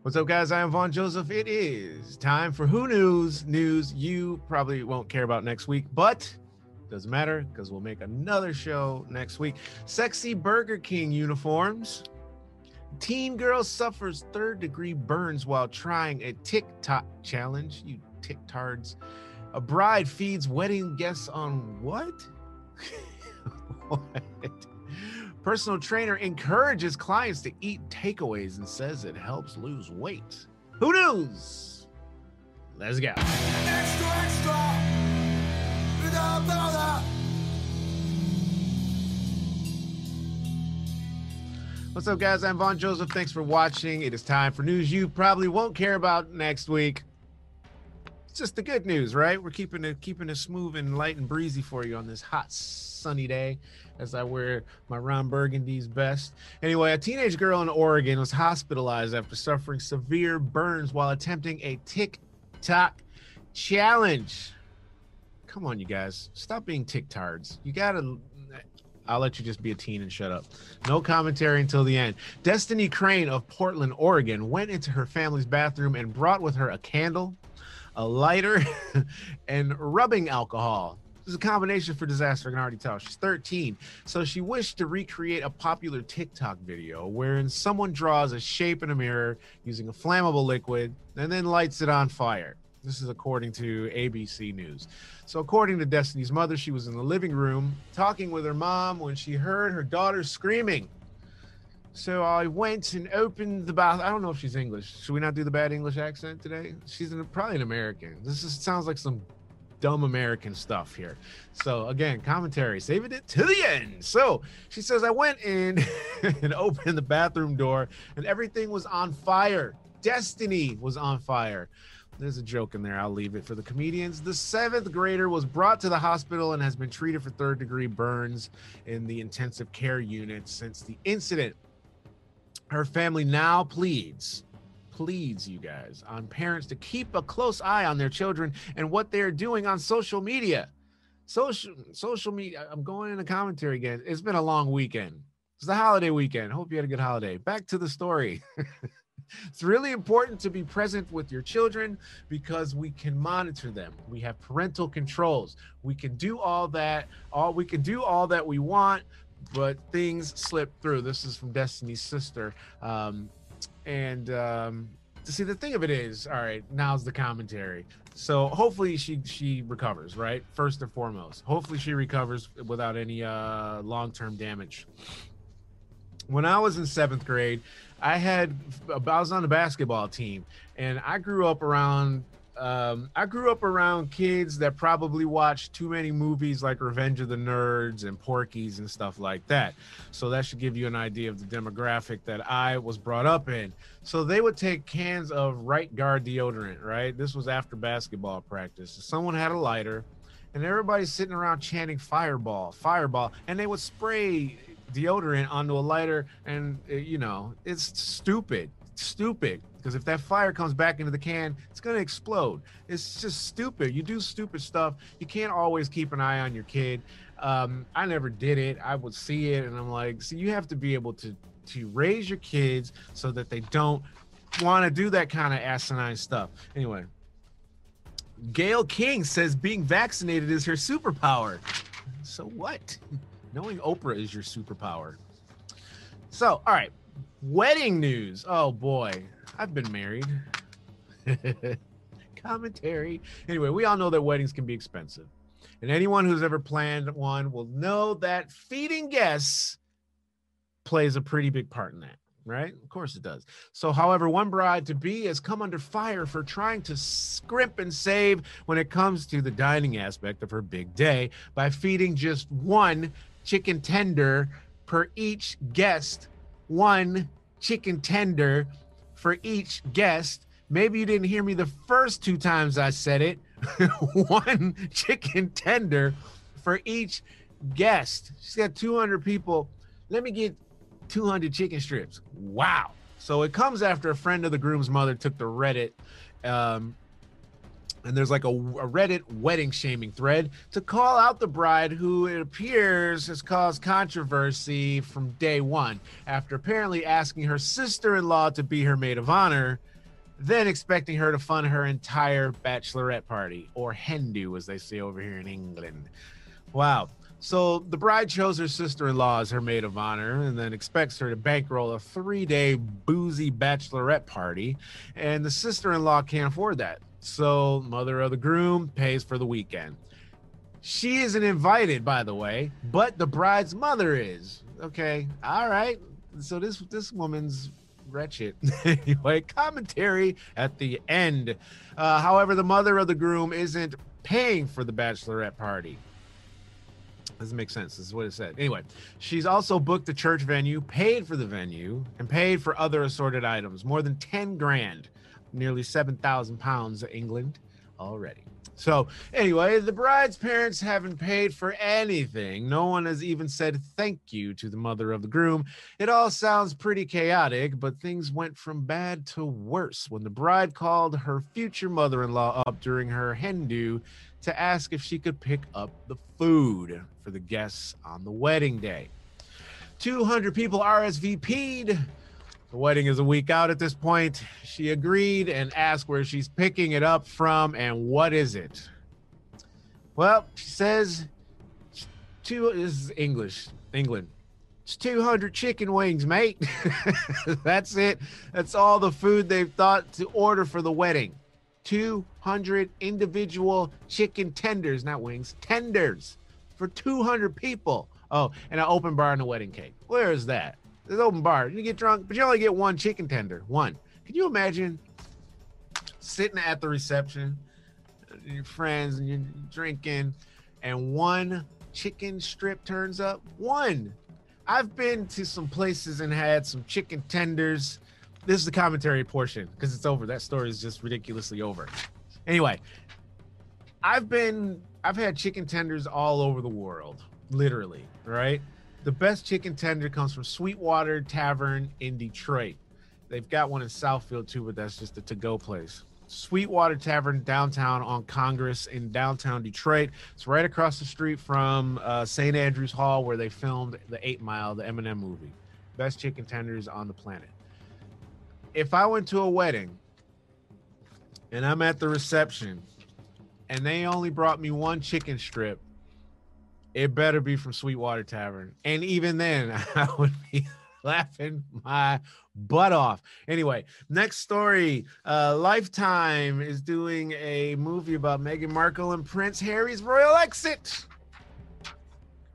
What's up, guys? I am Vaughn Joseph. It is time for Who News news you probably won't care about next week, but doesn't matter because we'll make another show next week. Sexy Burger King uniforms. Teen girl suffers third degree burns while trying a TikTok challenge. You TikTards. A bride feeds wedding guests on what? what? Personal trainer encourages clients to eat takeaways and says it helps lose weight. Who knows? Let's go. Extra, extra. What's up, guys? I'm Vaughn Joseph. Thanks for watching. It is time for news you probably won't care about next week. It's just the good news, right? We're keeping it keeping it smooth and light and breezy for you on this hot sunny day as I wear my Ron Burgundy's best. Anyway, a teenage girl in Oregon was hospitalized after suffering severe burns while attempting a TikTok challenge. Come on, you guys. Stop being TikTards. You gotta I'll let you just be a teen and shut up. No commentary until the end. Destini Crane of Portland, Oregon, went into her family's bathroom and brought with her a candle, a lighter, and rubbing alcohol. This is a combination for disaster. I can already tell. She's 13. So she wished to recreate a popular TikTok video wherein someone draws a shape in a mirror using a flammable liquid and then lights it on fire. This is according to ABC News. So, according to Destini's mother, she was in the living room talking with her mom when she heard her daughter screaming. So I went and opened the bath. I don't know if she's English. Should we not do the bad English accent today? She's an, probably an American. This is, sounds like some dumb American stuff here. So again, commentary, saving it to the end. So she says, I went in and opened the bathroom door, and everything was on fire. Destini was on fire. There's a joke in there. I'll leave it for the comedians. The seventh grader was brought to the hospital and has been treated for third degree burns in the intensive care unit since the incident. Her family now pleads, pleads, you guys, on parents to keep a close eye on their children and what they're doing on social media. Social social media. I'm going into commentary again. It's been a long weekend. It's the holiday weekend. Hope you had a good holiday. Back to the story. it's really important to be present with your children because we can monitor them. We have parental controls. We can do all that. All we can do all that we want, but things slip through. This is from Destini's sister. Um, and um, to see the thing of it is, all right, now's the commentary. So hopefully she she recovers, right? First and foremost. Hopefully she recovers without any uh, long-term damage. When I was in seventh grade, I had I was on the basketball team, and I grew up around um, I grew up around kids that probably watched too many movies like Revenge of the Nerds and Porky's and stuff like that. So that should give you an idea of the demographic that I was brought up in. So they would take cans of right guard deodorant, right? This was after basketball practice. Someone had a lighter, and everybody's sitting around chanting fireball, fireball, and they would spray deodorant onto a lighter, and uh, you know, it's stupid, stupid because if that fire comes back into the can, it's going to explode. It's just stupid. You do stupid stuff. You can't always keep an eye on your kid. Um, I never did it. I would see it, and I'm like, see, you have to be able to to raise your kids so that they don't want to do that kind of asinine stuff. Anyway, Gayle King says being vaccinated is her superpower. So what? Knowing Oprah is your superpower. So, all right, wedding news. Oh boy, I've been married. Commentary. Anyway, we all know that weddings can be expensive. And anyone who's ever planned one will know that feeding guests plays a pretty big part in that, right? Of course it does. So, however, one bride to be has come under fire for trying to scrimp and save when it comes to the dining aspect of her big day by feeding just one chicken tender per each guest, one chicken tender for each guest. Maybe you didn't hear me the first two times I said it. One chicken tender for each guest. She's got 200 people. Let me get 200 chicken strips. Wow. So it comes after a friend of the groom's mother took the Reddit um, and there's like a, a, Reddit wedding shaming thread to call out the bride, who it appears has caused controversy from day one after apparently asking her sister in law to be her maid of honor, then expecting her to fund her entire bachelorette party, or hen do, as they say over here in England. Wow. So the bride chose her sister in law as her maid of honor and then expects her to bankroll a three day boozy bachelorette party. And the sister in law can't afford that. So, mother of the groom pays for the weekend. She isn't invited, by the way, but the bride's mother is. Okay, all right. So this this woman's wretched. anyway, commentary at the end. Uh, however, the mother of the groom isn't paying for the bachelorette party. Doesn't make sense. This is what it said. Anyway, she's also booked the church venue, paid for the venue, and paid for other assorted items, more than 10 grand nearly 7,000 pounds of England already. So, anyway, the bride's parents haven't paid for anything. No one has even said thank you to the mother of the groom. It all sounds pretty chaotic, but things went from bad to worse when the bride called her future mother in law up during her hen do to ask if she could pick up the food for the guests on the wedding day. 200 people RSVP'd the wedding is a week out at this point. She agreed and asked where she's picking it up from and what is it. Well, she says two this is English, England. It's 200 chicken wings, mate. That's it. That's all the food they've thought to order for the wedding. 200 individual chicken tenders, not wings, tenders for 200 people. Oh, and an open bar and a wedding cake. Where is that? There's open bar. You get drunk, but you only get one chicken tender. One. Can you imagine sitting at the reception, your friends, and you're drinking, and one chicken strip turns up? One. I've been to some places and had some chicken tenders. This is the commentary portion because it's over. That story is just ridiculously over. Anyway, I've been I've had chicken tenders all over the world, literally, right? The best chicken tender comes from Sweetwater Tavern in Detroit. They've got one in Southfield too, but that's just a to-go place. Sweetwater Tavern downtown on Congress in downtown Detroit. It's right across the street from uh, St. Andrews Hall, where they filmed the Eight Mile, the Eminem movie. Best chicken tenders on the planet. If I went to a wedding and I'm at the reception and they only brought me one chicken strip it better be from Sweetwater Tavern. And even then, I would be laughing my butt off. Anyway, next story. Uh, Lifetime is doing a movie about Meghan Markle and Prince Harry's royal exit.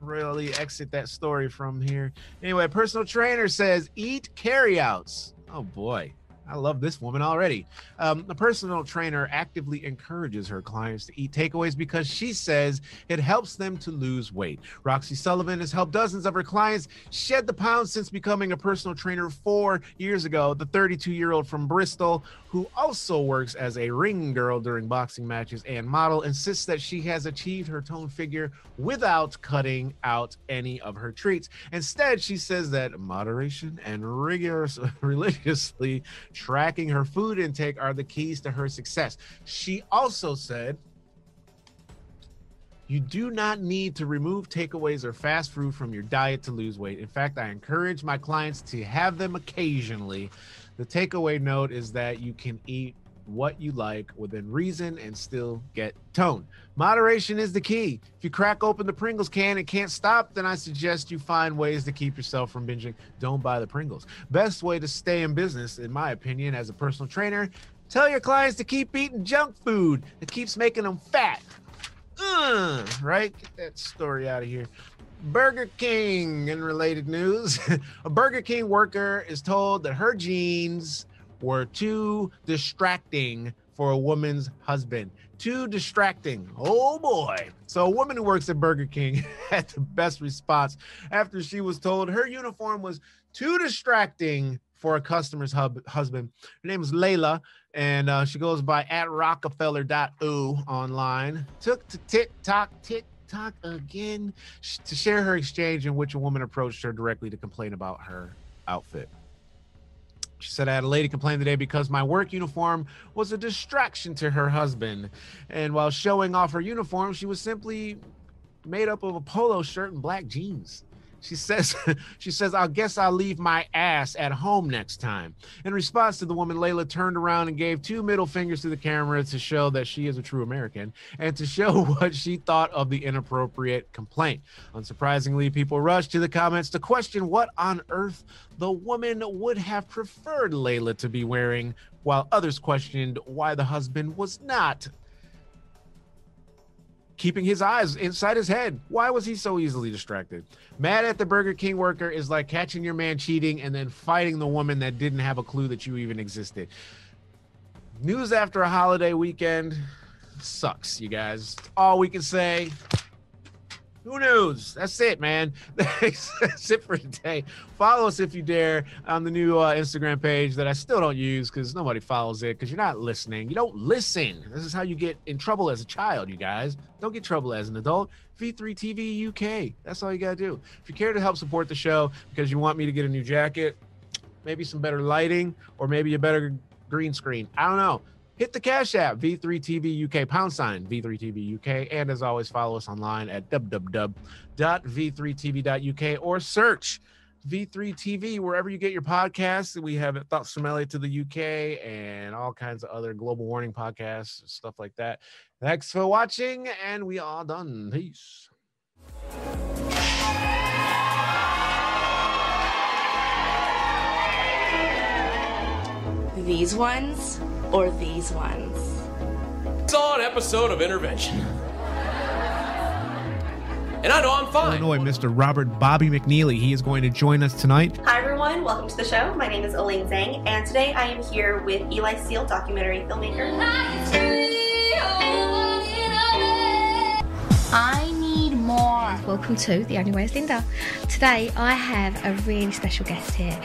Really exit that story from here. Anyway, personal trainer says eat carryouts. Oh boy. I love this woman already. Um, a personal trainer actively encourages her clients to eat takeaways because she says it helps them to lose weight. Roxy Sullivan has helped dozens of her clients shed the pounds since becoming a personal trainer four years ago. The 32 year old from Bristol, who also works as a ring girl during boxing matches and model, insists that she has achieved her tone figure without cutting out any of her treats. Instead, she says that moderation and rigorous, religiously tracking her food intake are the keys to her success. She also said, you do not need to remove takeaways or fast food from your diet to lose weight. In fact, I encourage my clients to have them occasionally. The takeaway note is that you can eat what you like within reason and still get tone. Moderation is the key. If you crack open the Pringles can and can't stop, then I suggest you find ways to keep yourself from binging. Don't buy the Pringles. Best way to stay in business, in my opinion, as a personal trainer, tell your clients to keep eating junk food that keeps making them fat. Uh, right? Get that story out of here. Burger King in related news. a Burger King worker is told that her jeans were too distracting for a woman's husband. Too distracting. Oh boy. So, a woman who works at Burger King had the best response after she was told her uniform was too distracting for a customer's hub- husband. Her name is Layla, and uh, she goes by at Rockefeller.oo online. Took to TikTok, TikTok again to share her exchange in which a woman approached her directly to complain about her outfit. She said, I had a lady complain today because my work uniform was a distraction to her husband. And while showing off her uniform, she was simply made up of a polo shirt and black jeans. She says, she says, I guess I'll leave my ass at home next time. In response to the woman, Layla turned around and gave two middle fingers to the camera to show that she is a true American and to show what she thought of the inappropriate complaint. Unsurprisingly, people rushed to the comments to question what on earth the woman would have preferred Layla to be wearing, while others questioned why the husband was not keeping his eyes inside his head. Why was he so easily distracted? Mad at the Burger King worker is like catching your man cheating and then fighting the woman that didn't have a clue that you even existed. News after a holiday weekend sucks, you guys. All we can say. Who knows? That's it, man. That's it for today. Follow us if you dare on the new uh, Instagram page that I still don't use because nobody follows it because you're not listening. You don't listen. This is how you get in trouble as a child, you guys. Don't get trouble as an adult. V3 TV UK. That's all you got to do. If you care to help support the show because you want me to get a new jacket, maybe some better lighting, or maybe a better green screen, I don't know hit the Cash App, V3TV UK, pound sign V3TV UK. And as always, follow us online at www.v3tv.uk or search V3TV wherever you get your podcasts. We have Thoughts from LA to the UK and all kinds of other global warning podcasts, stuff like that. Thanks for watching, and we are done. Peace. These ones or these ones? Saw an episode of Intervention. And I know I'm fine. Illinois, Mr. Robert Bobby McNeely. He is going to join us tonight. Hi everyone, welcome to the show. My name is Elaine Zhang, and today I am here with Eli Seal, documentary filmmaker. I need more. Welcome to The Only Way is Linda. Today I have a really special guest here.